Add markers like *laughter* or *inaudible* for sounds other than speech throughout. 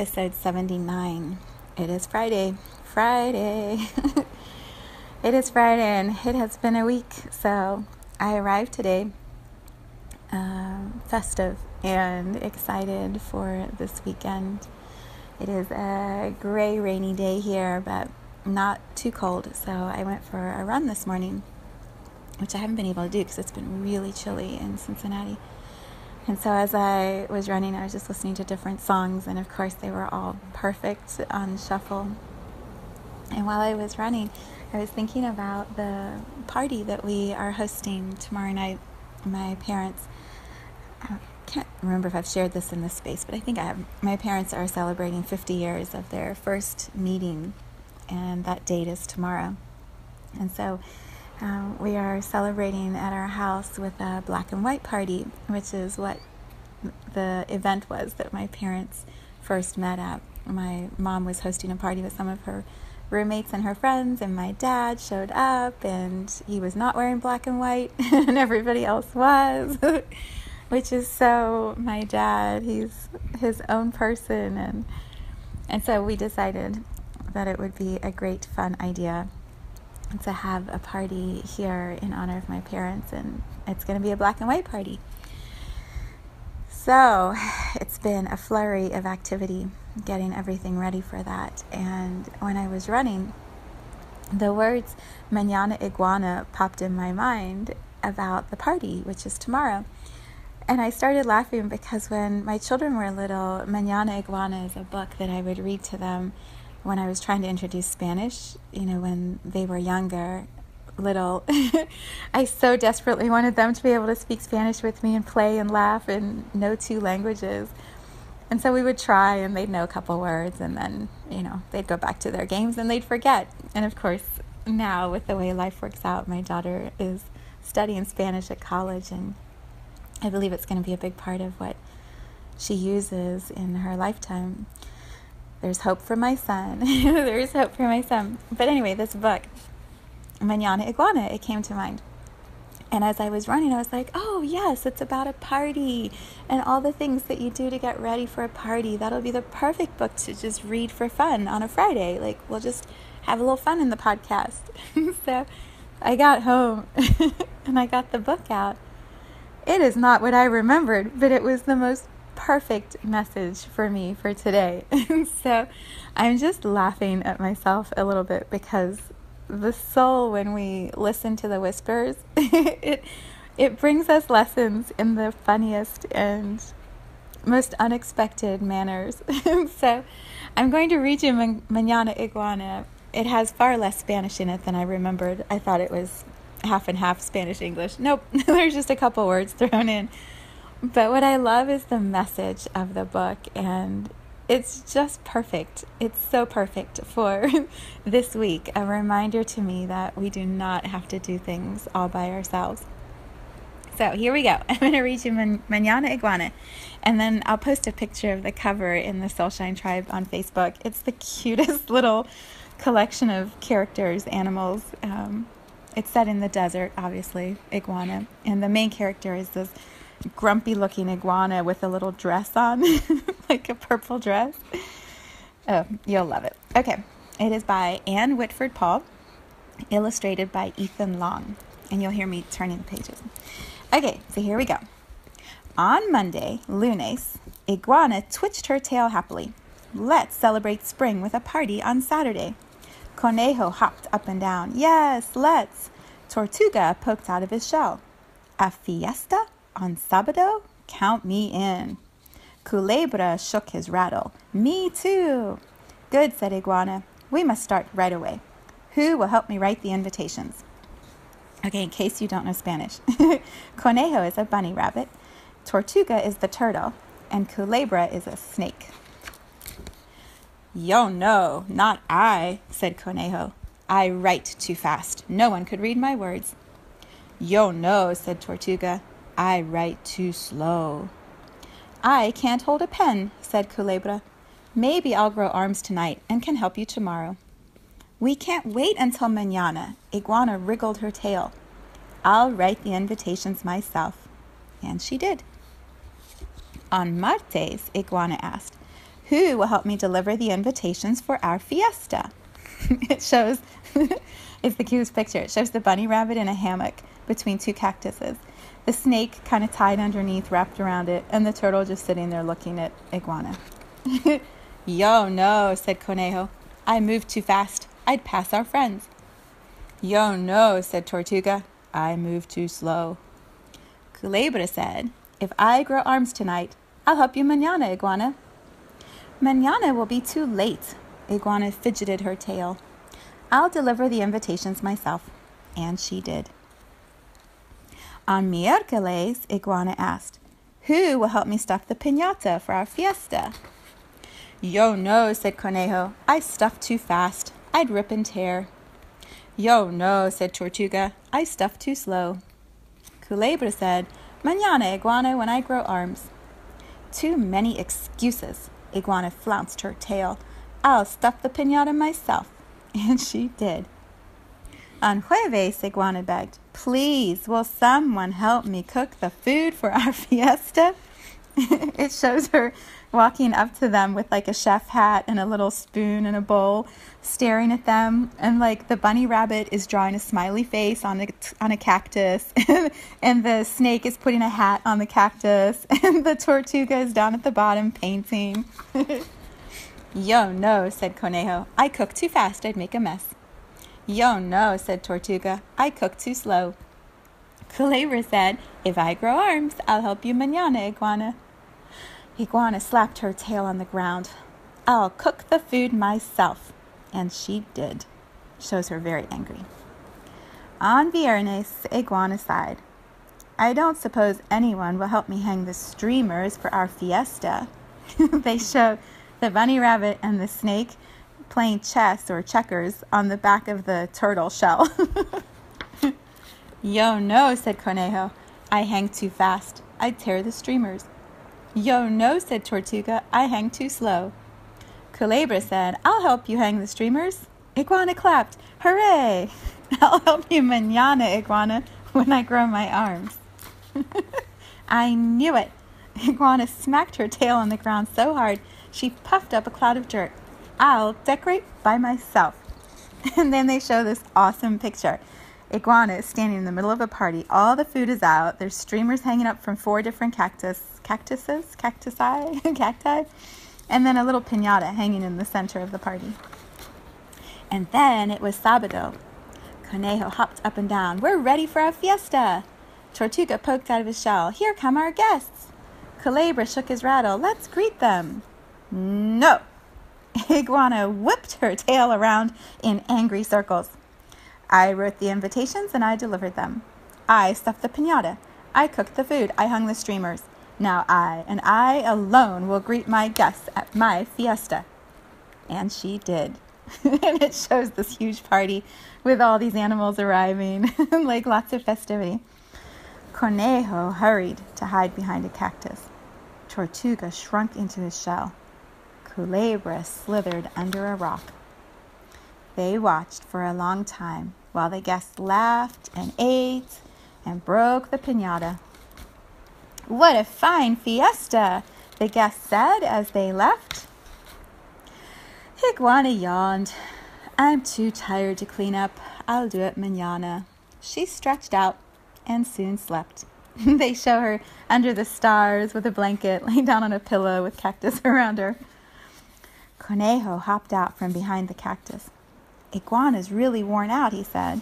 Episode 79. It is Friday. Friday. *laughs* it is Friday, and it has been a week. So I arrived today, um, festive and excited for this weekend. It is a gray, rainy day here, but not too cold. So I went for a run this morning, which I haven't been able to do because it's been really chilly in Cincinnati. And so as I was running, I was just listening to different songs, and of course, they were all perfect on shuffle. And while I was running, I was thinking about the party that we are hosting tomorrow night. My parents, I can't remember if I've shared this in this space, but I think I have. My parents are celebrating 50 years of their first meeting, and that date is tomorrow. And so um, we are celebrating at our house with a black and white party, which is what the event was that my parents first met at. My mom was hosting a party with some of her roommates and her friends, and my dad showed up, and he was not wearing black and white, *laughs* and everybody else was, *laughs* which is so my dad. He's his own person, and and so we decided that it would be a great fun idea to have a party here in honor of my parents, and it's going to be a black and white party. So it's been a flurry of activity getting everything ready for that. And when I was running, the words Manana Iguana popped in my mind about the party, which is tomorrow. And I started laughing because when my children were little, Manana Iguana is a book that I would read to them when I was trying to introduce Spanish, you know, when they were younger, little, *laughs* I so desperately wanted them to be able to speak Spanish with me and play and laugh and know two languages. And so we would try and they'd know a couple words and then, you know, they'd go back to their games and they'd forget. And of course, now with the way life works out, my daughter is studying Spanish at college and I believe it's going to be a big part of what she uses in her lifetime there's hope for my son. *laughs* there's hope for my son. But anyway, this book, Manana Iguana, it came to mind. And as I was running, I was like, oh, yes, it's about a party and all the things that you do to get ready for a party. That'll be the perfect book to just read for fun on a Friday. Like, we'll just have a little fun in the podcast. *laughs* so I got home *laughs* and I got the book out. It is not what I remembered, but it was the most perfect message for me for today. *laughs* so I'm just laughing at myself a little bit because the soul, when we listen to the whispers, *laughs* it it brings us lessons in the funniest and most unexpected manners. *laughs* so I'm going to read you Manana Iguana. It has far less Spanish in it than I remembered. I thought it was half and half Spanish English. Nope, there's just a couple words thrown in. But what I love is the message of the book, and it's just perfect. It's so perfect for *laughs* this week. A reminder to me that we do not have to do things all by ourselves. So here we go. *laughs* I'm going to read you Man- Manana Iguana, and then I'll post a picture of the cover in the Soulshine Tribe on Facebook. It's the *laughs* cutest little collection of characters, animals. Um, it's set in the desert, obviously, iguana, and the main character is this grumpy looking iguana with a little dress on, *laughs* like a purple dress. Oh, you'll love it. Okay, it is by Ann Whitford Paul, illustrated by Ethan Long. And you'll hear me turning the pages. Okay, so here we go. On Monday, lunes, Iguana twitched her tail happily. Let's celebrate spring with a party on Saturday. Conejo hopped up and down. Yes, let's. Tortuga poked out of his shell. A fiesta? On Sabado, count me in. Culebra shook his rattle. Me too. Good, said Iguana. We must start right away. Who will help me write the invitations? Okay, in case you don't know Spanish, *laughs* Conejo is a bunny rabbit, Tortuga is the turtle, and Culebra is a snake. Yo, no, not I, said Conejo. I write too fast. No one could read my words. Yo, no, said Tortuga. I write too slow. I can't hold a pen, said Culebra. Maybe I'll grow arms tonight and can help you tomorrow. We can't wait until mañana. Iguana wriggled her tail. I'll write the invitations myself. And she did. On Martes, Iguana asked, Who will help me deliver the invitations for our fiesta? *laughs* it shows, *laughs* it's the cutest picture. It shows the bunny rabbit in a hammock between two cactuses. The snake kind of tied underneath, wrapped around it, and the turtle just sitting there looking at Iguana. *laughs* Yo, no, said Conejo. I moved too fast. I'd pass our friends. Yo, no, said Tortuga. I move too slow. Culebra said, If I grow arms tonight, I'll help you mañana, Iguana. Mañana will be too late. Iguana fidgeted her tail. I'll deliver the invitations myself. And she did. On miércoles, Iguana asked, Who will help me stuff the piñata for our fiesta? Yo, no, said Conejo. I stuff too fast. I'd rip and tear. Yo, no, said Tortuga. I stuff too slow. Culebra said, Mañana, Iguana, when I grow arms. Too many excuses. Iguana flounced her tail. I'll stuff the pinata myself. *laughs* And she did. On Jueves, Iguana begged, Please, will someone help me cook the food for our *laughs* fiesta? *laughs* it shows her walking up to them with like a chef hat and a little spoon and a bowl, staring at them. And like the bunny rabbit is drawing a smiley face on a, on a cactus, *laughs* and the snake is putting a hat on the cactus, and the tortuga is down at the bottom painting. Yo, no, said Conejo. I cook too fast, I'd make a mess. Yo, no, said Tortuga. I cook too slow. Culebra said, If I grow arms, I'll help you mañana, Iguana. Iguana slapped her tail on the ground. I'll cook the food myself. And she did. Shows her very angry. On Viernes, Iguana sighed. I don't suppose anyone will help me hang the streamers for our fiesta. *laughs* they show the bunny rabbit and the snake playing chess or checkers on the back of the turtle shell. *laughs* Yo, no, said Conejo. I hang too fast. I'd tear the streamers. Yo, no, said Tortuga. I hang too slow. Culebra said, I'll help you hang the streamers. Iguana clapped. Hooray! *laughs* I'll help you manana, Iguana, when I grow my arms. *laughs* I knew it. Iguana smacked her tail on the ground so hard she puffed up a cloud of dirt. I'll decorate by myself. *laughs* And then they show this awesome picture. Iguana is standing in the middle of a party. All the food is out. There's streamers hanging up from four different cactus, cactuses, cactusi, *laughs* cacti, and then a little pinata hanging in the center of the party. And then it was Sabado. Conejo hopped up and down. We're ready for our fiesta. Tortuga poked out of his shell. Here come our guests. Culebra shook his rattle. Let's greet them. No. Iguana whipped her tail around in angry circles. I wrote the invitations and I delivered them. I stuffed the pinata. I cooked the food. I hung the streamers. Now I and I alone will greet my guests at my fiesta. And she did. *laughs* and it shows this huge party with all these animals arriving, *laughs* like lots of festivity. Conejo hurried to hide behind a cactus. Tortuga shrunk into his shell. Culebra slithered under a rock. They watched for a long time while the guests laughed and ate and broke the pinata. What a fine fiesta, the guests said as they left. Iguana yawned. I'm too tired to clean up. I'll do it manana. She stretched out and soon slept. *laughs* they show her under the stars with a blanket, *laughs* laying down on a pillow with cactus *laughs* around her. Conejo hopped out from behind the cactus. Iguana's really worn out, he said.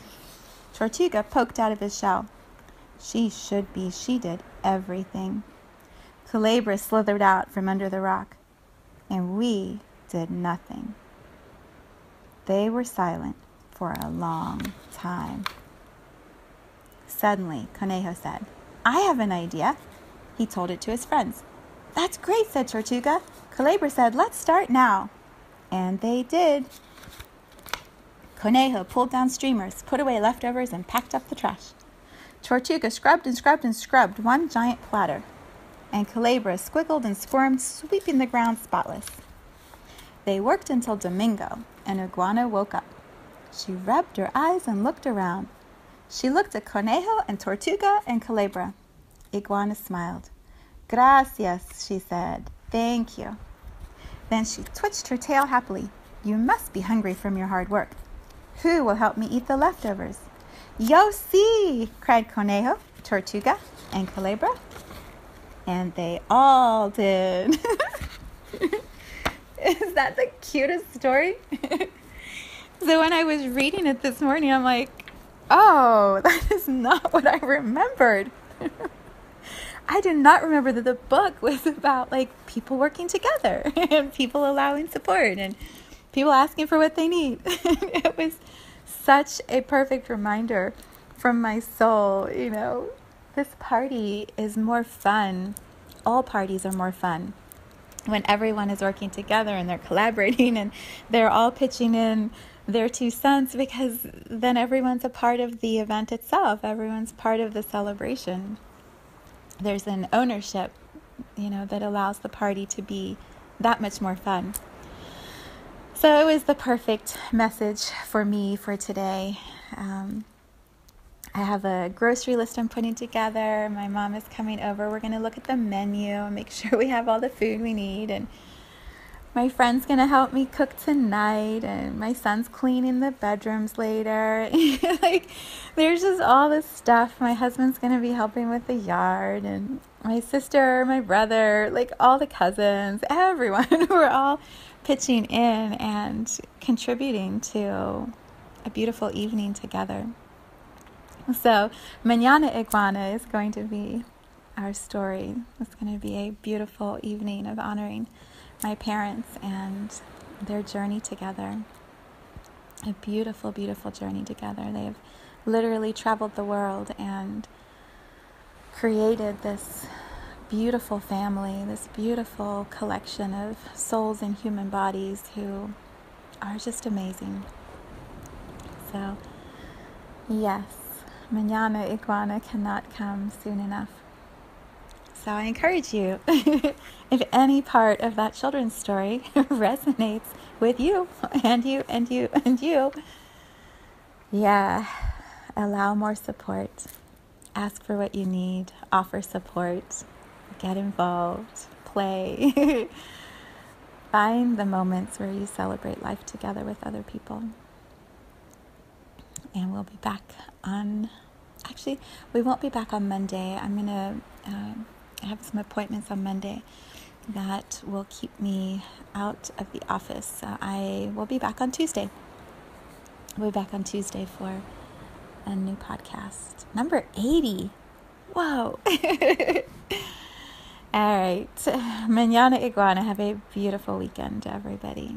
Tortuga poked out of his shell. She should be. She did everything. Culebra slithered out from under the rock. And we did nothing. They were silent for a long time. Suddenly, Conejo said, I have an idea. He told it to his friends. That's great, said Tortuga. Culebra said, Let's start now. And they did. Conejo pulled down streamers, put away leftovers, and packed up the trash. Tortuga scrubbed and scrubbed and scrubbed one giant platter, and Culebra squiggled and squirmed, sweeping the ground spotless. They worked until Domingo, and Iguana woke up. She rubbed her eyes and looked around. She looked at Conejo and Tortuga and Culebra. Iguana smiled. Gracias, she said. Thank you. Then she twitched her tail happily. You must be hungry from your hard work. Who will help me eat the leftovers? Yo si! cried Conejo, Tortuga, and Culebra. And they all did. *laughs* Is that the cutest story? *laughs* so when I was reading it this morning, I'm like, oh, *laughs* that is not what I remembered. I did not remember that the book *laughs* was about like people working together *laughs* and people allowing support and people asking for what they need. *laughs* it was such a perfect reminder from my soul, you know. This party is more fun. All parties are more fun when everyone is working together and they're collaborating and they're all pitching in their two cents because then everyone's a part of the event itself. Everyone's part of the celebration there's an ownership, you know, that allows the party to be that much more fun. So it was the perfect message for me for today. Um, I have a grocery list I'm putting together. My mom is coming over. We're going to look at the menu and make *laughs* sure we have all the food we need and my friend's gonna help me cook tonight and my son's cleaning the bedrooms later. *laughs* Like there's just all this stuff. My husband's gonna be helping with the yard and my sister my brother like all the cousins everyone. *laughs* We're all pitching in and contributing to a beautiful evening together. So mañana iguana is going to be our story. It's going to be a beautiful evening of honoring my parents and their journey together. A beautiful, beautiful journey together. They have literally traveled the world and created this beautiful family, this beautiful collection of souls and human bodies who are just amazing. So, yes, Mañana Iguana cannot come soon enough. So I encourage you, *laughs* if any part of that children's story *laughs* resonates with you *laughs* and you and you and you, yeah, allow more support. Ask for what you need, offer support, get involved, play. Find the moments where you celebrate life together with other people. And we'll be back on, actually, we won't be back on Monday. I'm going to. Uh, I have some appointments on Monday that will keep me out of the office. So I will be back on Tuesday. We'll be back on Tuesday for a new podcast. Number 80. Whoa. *laughs* All right. Manana Iguana. Have a beautiful weekend, everybody.